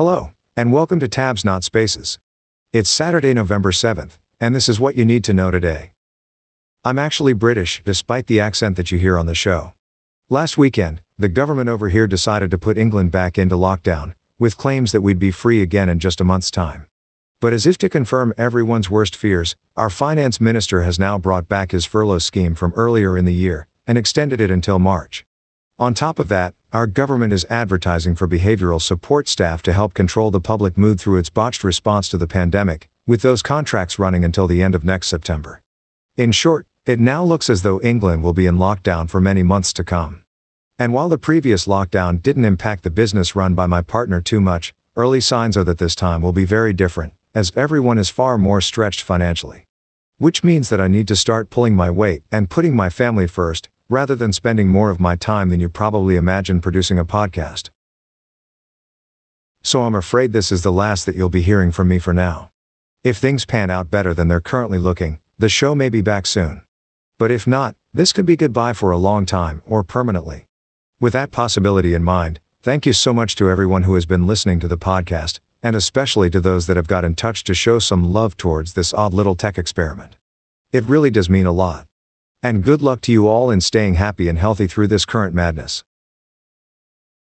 Hello, and welcome to Tabs Not Spaces. It's Saturday, November 7th, and this is what you need to know today. I'm actually British, despite the accent that you hear on the show. Last weekend, the government over here decided to put England back into lockdown, with claims that we'd be free again in just a month's time. But as if to confirm everyone's worst fears, our finance minister has now brought back his furlough scheme from earlier in the year, and extended it until March. On top of that, our government is advertising for behavioral support staff to help control the public mood through its botched response to the pandemic, with those contracts running until the end of next September. In short, it now looks as though England will be in lockdown for many months to come. And while the previous lockdown didn't impact the business run by my partner too much, early signs are that this time will be very different, as everyone is far more stretched financially. Which means that I need to start pulling my weight and putting my family first, rather than spending more of my time than you probably imagine producing a podcast. So I'm afraid this is the last that you'll be hearing from me for now. If things pan out better than they're currently looking, the show may be back soon. But if not, this could be goodbye for a long time, or permanently. With that possibility in mind, thank you so much to everyone who has been listening to the podcast, and especially to those that have got in touch to show some love towards this odd little tech experiment. It really does mean a lot. And good luck to you all in staying happy and healthy through this current madness.